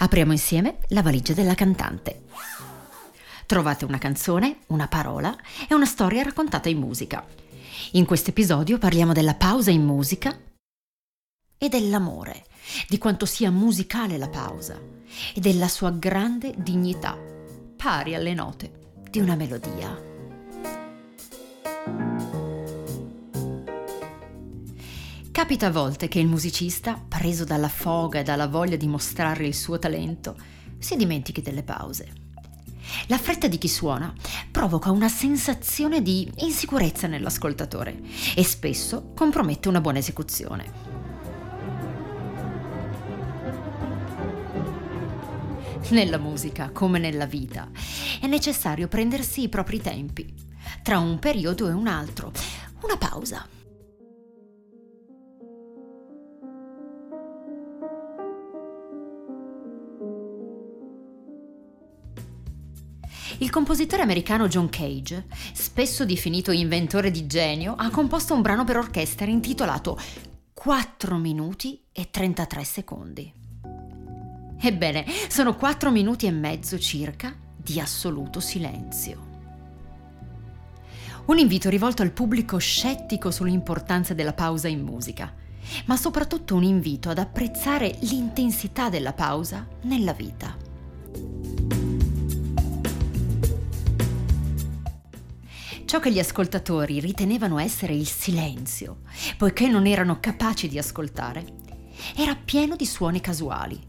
Apriamo insieme la valigia della cantante. Trovate una canzone, una parola e una storia raccontata in musica. In questo episodio parliamo della pausa in musica e dell'amore, di quanto sia musicale la pausa e della sua grande dignità, pari alle note di una melodia. Capita a volte che il musicista, preso dalla foga e dalla voglia di mostrare il suo talento, si dimentichi delle pause. La fretta di chi suona provoca una sensazione di insicurezza nell'ascoltatore e spesso compromette una buona esecuzione. Nella musica, come nella vita, è necessario prendersi i propri tempi, tra un periodo e un altro, una pausa Il compositore americano John Cage, spesso definito inventore di genio, ha composto un brano per orchestra intitolato 4 minuti e 33 secondi. Ebbene, sono 4 minuti e mezzo circa di assoluto silenzio. Un invito rivolto al pubblico scettico sull'importanza della pausa in musica, ma soprattutto un invito ad apprezzare l'intensità della pausa nella vita. Ciò che gli ascoltatori ritenevano essere il silenzio, poiché non erano capaci di ascoltare, era pieno di suoni casuali.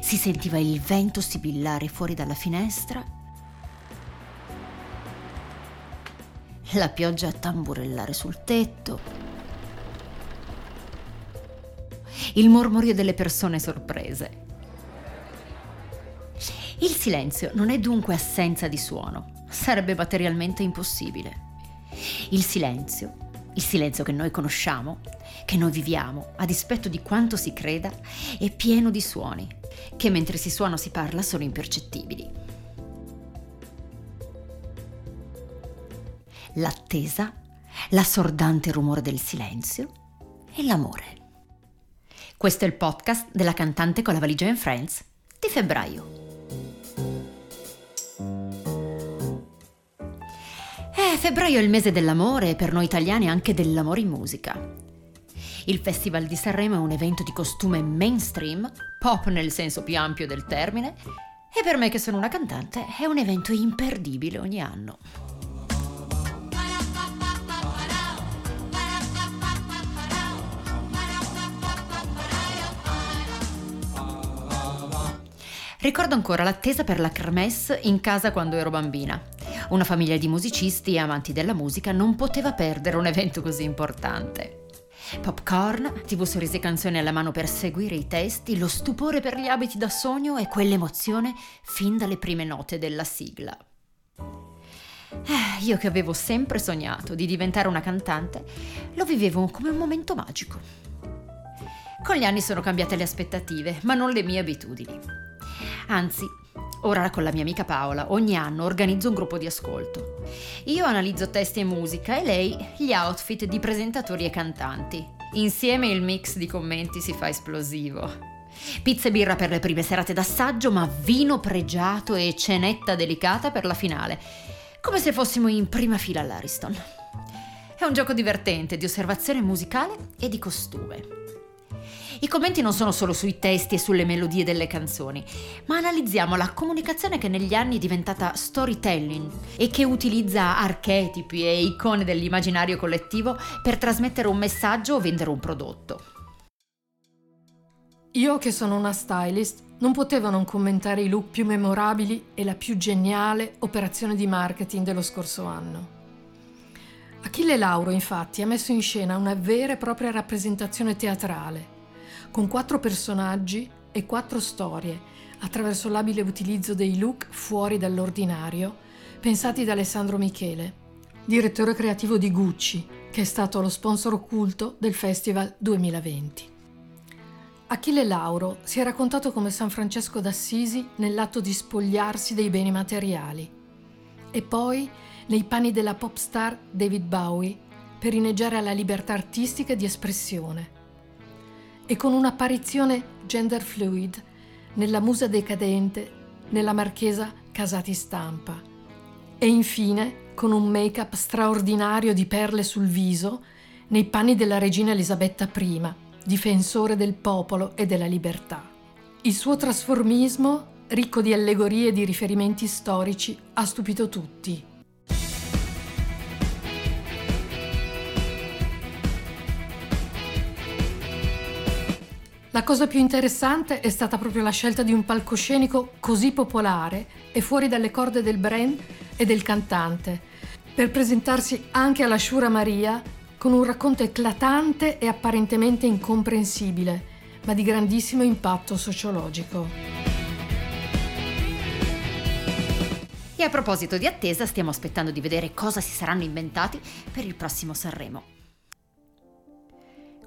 Si sentiva il vento sibillare fuori dalla finestra, la pioggia tamburellare sul tetto, il mormorio delle persone sorprese. Il silenzio non è dunque assenza di suono, sarebbe materialmente impossibile. Il silenzio, il silenzio che noi conosciamo, che noi viviamo, a dispetto di quanto si creda, è pieno di suoni, che mentre si suona o si parla sono impercettibili. L'attesa, l'assordante rumore del silenzio e l'amore. Questo è il podcast della cantante con la valigia in Friends di febbraio. Febbraio è il mese dell'amore e per noi italiani anche dell'amore in musica. Il Festival di Sanremo è un evento di costume mainstream, pop nel senso più ampio del termine, e per me che sono una cantante è un evento imperdibile ogni anno. Ricordo ancora l'attesa per la kermesse in casa quando ero bambina. Una famiglia di musicisti e amanti della musica non poteva perdere un evento così importante. Popcorn, tv sorrisi e canzoni alla mano per seguire i testi, lo stupore per gli abiti da sogno e quell'emozione fin dalle prime note della sigla. Eh, io che avevo sempre sognato di diventare una cantante, lo vivevo come un momento magico. Con gli anni sono cambiate le aspettative, ma non le mie abitudini. Anzi, Ora con la mia amica Paola ogni anno organizzo un gruppo di ascolto. Io analizzo testi e musica e lei gli outfit di presentatori e cantanti. Insieme il mix di commenti si fa esplosivo. Pizza e birra per le prime serate d'assaggio, ma vino pregiato e cenetta delicata per la finale. Come se fossimo in prima fila all'Ariston. È un gioco divertente di osservazione musicale e di costume. I commenti non sono solo sui testi e sulle melodie delle canzoni, ma analizziamo la comunicazione che negli anni è diventata storytelling e che utilizza archetipi e icone dell'immaginario collettivo per trasmettere un messaggio o vendere un prodotto. Io che sono una stylist non potevo non commentare i look più memorabili e la più geniale operazione di marketing dello scorso anno. Achille Lauro infatti ha messo in scena una vera e propria rappresentazione teatrale con quattro personaggi e quattro storie, attraverso l'abile utilizzo dei look fuori dall'ordinario, pensati da Alessandro Michele, direttore creativo di Gucci, che è stato lo sponsor occulto del Festival 2020. Achille Lauro si è raccontato come San Francesco d'Assisi nell'atto di spogliarsi dei beni materiali e poi nei panni della pop star David Bowie per inneggiare alla libertà artistica di espressione e con un'apparizione gender fluid nella Musa Decadente, nella Marchesa Casati Stampa. E infine, con un make-up straordinario di perle sul viso, nei panni della regina Elisabetta I, difensore del popolo e della libertà. Il suo trasformismo, ricco di allegorie e di riferimenti storici, ha stupito tutti. La cosa più interessante è stata proprio la scelta di un palcoscenico così popolare e fuori dalle corde del brand e del cantante, per presentarsi anche alla Shura Maria con un racconto eclatante e apparentemente incomprensibile, ma di grandissimo impatto sociologico. E a proposito di attesa, stiamo aspettando di vedere cosa si saranno inventati per il prossimo Sanremo.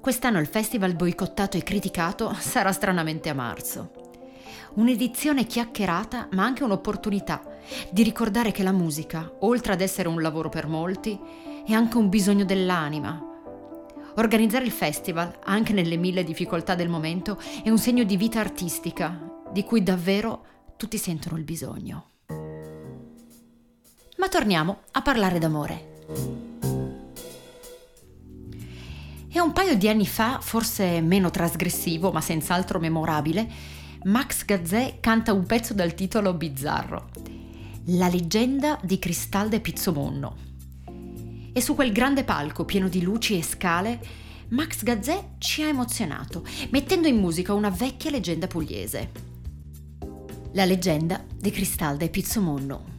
Quest'anno il festival boicottato e criticato sarà stranamente a marzo. Un'edizione chiacchierata, ma anche un'opportunità di ricordare che la musica, oltre ad essere un lavoro per molti, è anche un bisogno dell'anima. Organizzare il festival, anche nelle mille difficoltà del momento, è un segno di vita artistica, di cui davvero tutti sentono il bisogno. Ma torniamo a parlare d'amore. E un paio di anni fa, forse meno trasgressivo ma senz'altro memorabile, Max Gazzè canta un pezzo dal titolo bizzarro, La leggenda di Cristalde Pizzomonno. E su quel grande palco pieno di luci e scale, Max Gazzè ci ha emozionato, mettendo in musica una vecchia leggenda pugliese. La leggenda di Cristalde Pizzomonno.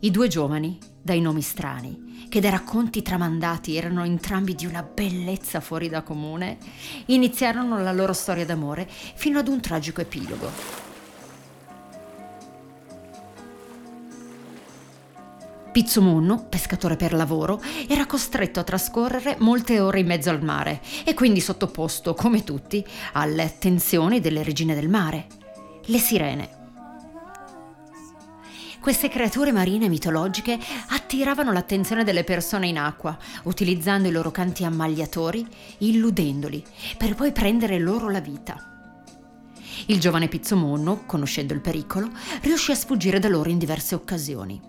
I due giovani, dai nomi strani, che dai racconti tramandati erano entrambi di una bellezza fuori da comune, iniziarono la loro storia d'amore fino ad un tragico epilogo. Pizzumunno, pescatore per lavoro, era costretto a trascorrere molte ore in mezzo al mare e quindi sottoposto, come tutti, alle attenzioni delle regine del mare, le sirene. Queste creature marine mitologiche attiravano l'attenzione delle persone in acqua, utilizzando i loro canti ammagliatori, illudendoli, per poi prendere loro la vita. Il giovane Pizzomonno, conoscendo il pericolo, riuscì a sfuggire da loro in diverse occasioni.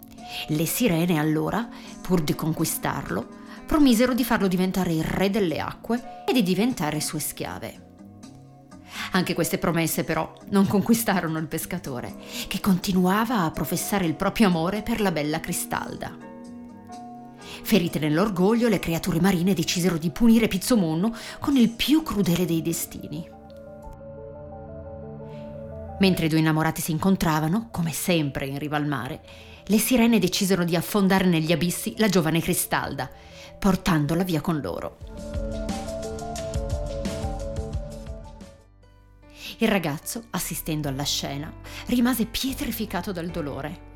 Le sirene allora, pur di conquistarlo, promisero di farlo diventare il re delle acque e di diventare sue schiave. Anche queste promesse però non conquistarono il pescatore, che continuava a professare il proprio amore per la bella Cristalda. Ferite nell'orgoglio, le creature marine decisero di punire Pizzomonno con il più crudele dei destini. Mentre i due innamorati si incontravano, come sempre in riva al mare, le sirene decisero di affondare negli abissi la giovane Cristalda, portandola via con loro. Il ragazzo, assistendo alla scena, rimase pietrificato dal dolore.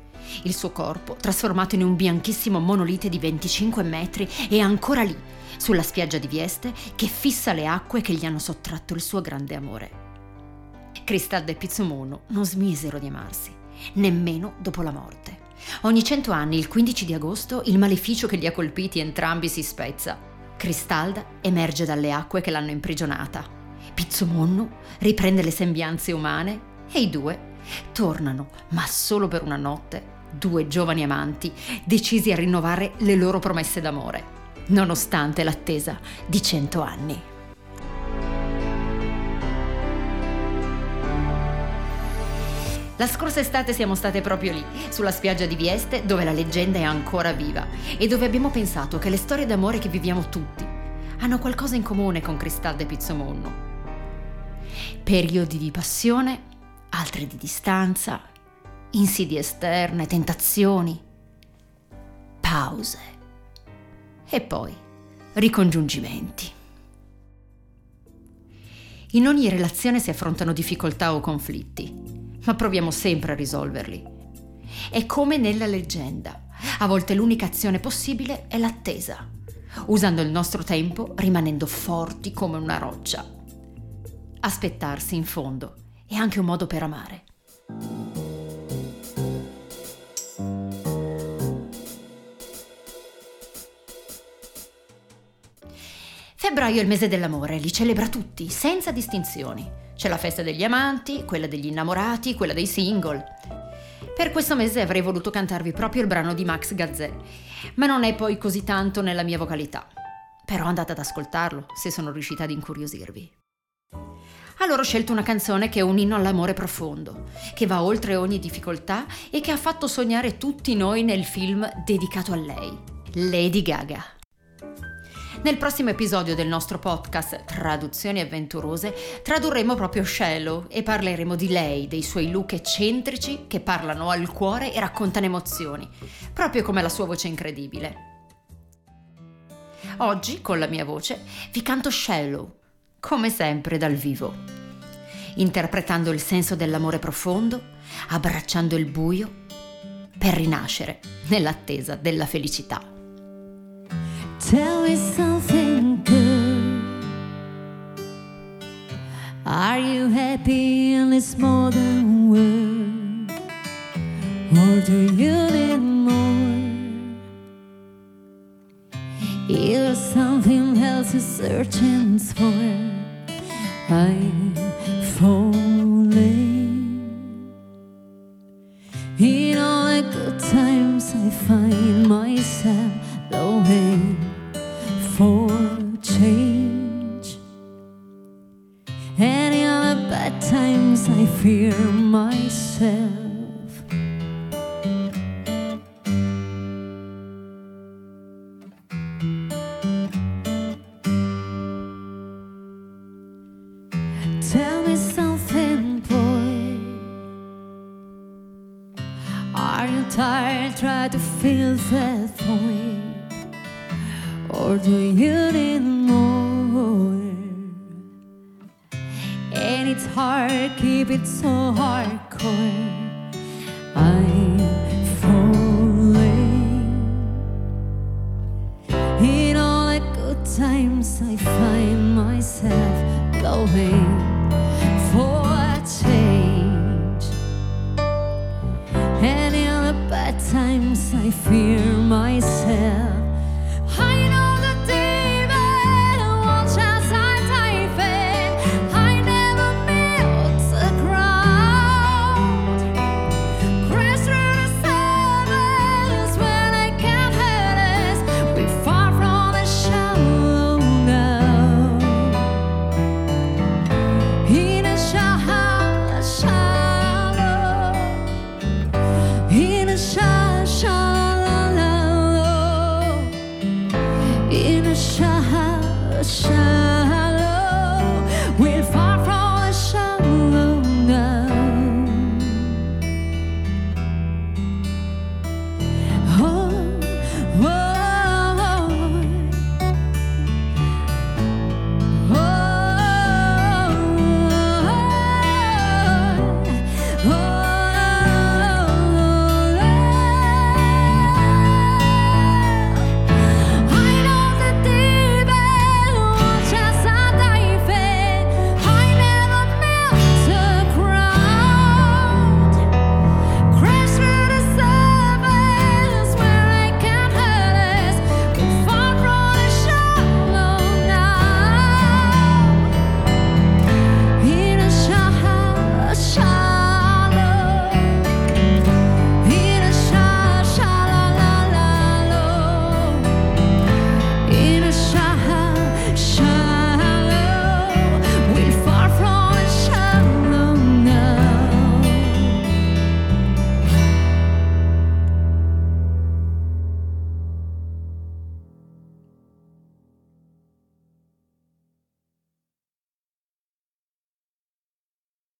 Il suo corpo, trasformato in un bianchissimo monolite di 25 metri, è ancora lì, sulla spiaggia di Vieste, che fissa le acque che gli hanno sottratto il suo grande amore. Cristalda e Pizzumono non smisero di amarsi, nemmeno dopo la morte. Ogni cento anni, il 15 di agosto, il maleficio che li ha colpiti entrambi si spezza. Cristalda emerge dalle acque che l'hanno imprigionata Pizzomonno riprende le sembianze umane e i due tornano, ma solo per una notte, due giovani amanti decisi a rinnovare le loro promesse d'amore, nonostante l'attesa di cento anni. La scorsa estate siamo state proprio lì, sulla spiaggia di Vieste, dove la leggenda è ancora viva e dove abbiamo pensato che le storie d'amore che viviamo tutti hanno qualcosa in comune con Cristalde Pizzomonno periodi di passione, altri di distanza, insidie esterne, tentazioni, pause e poi ricongiungimenti. In ogni relazione si affrontano difficoltà o conflitti, ma proviamo sempre a risolverli. È come nella leggenda, a volte l'unica azione possibile è l'attesa, usando il nostro tempo rimanendo forti come una roccia aspettarsi in fondo è anche un modo per amare. Febbraio è il mese dell'amore, li celebra tutti, senza distinzioni. C'è la festa degli amanti, quella degli innamorati, quella dei single. Per questo mese avrei voluto cantarvi proprio il brano di Max Gazzè, ma non è poi così tanto nella mia vocalità. Però andate ad ascoltarlo, se sono riuscita ad incuriosirvi. Allora ho scelto una canzone che è un inno all'amore profondo, che va oltre ogni difficoltà e che ha fatto sognare tutti noi nel film dedicato a lei, Lady Gaga. Nel prossimo episodio del nostro podcast Traduzioni avventurose tradurremo proprio Shallow e parleremo di lei, dei suoi look eccentrici che parlano al cuore e raccontano emozioni, proprio come la sua voce incredibile. Oggi, con la mia voce, vi canto Shallow, come sempre dal vivo, interpretando il senso dell'amore profondo, abbracciando il buio, per rinascere nell'attesa della felicità. Tell me something good. Are you happy in this modern world? Or do you need more? Is something else you're searching for? 爱疯。To feel that void, or do you need more? And it's hard, keep it so hardcore. I'm falling. In all the good times, I find myself going I fear myself Sha sha.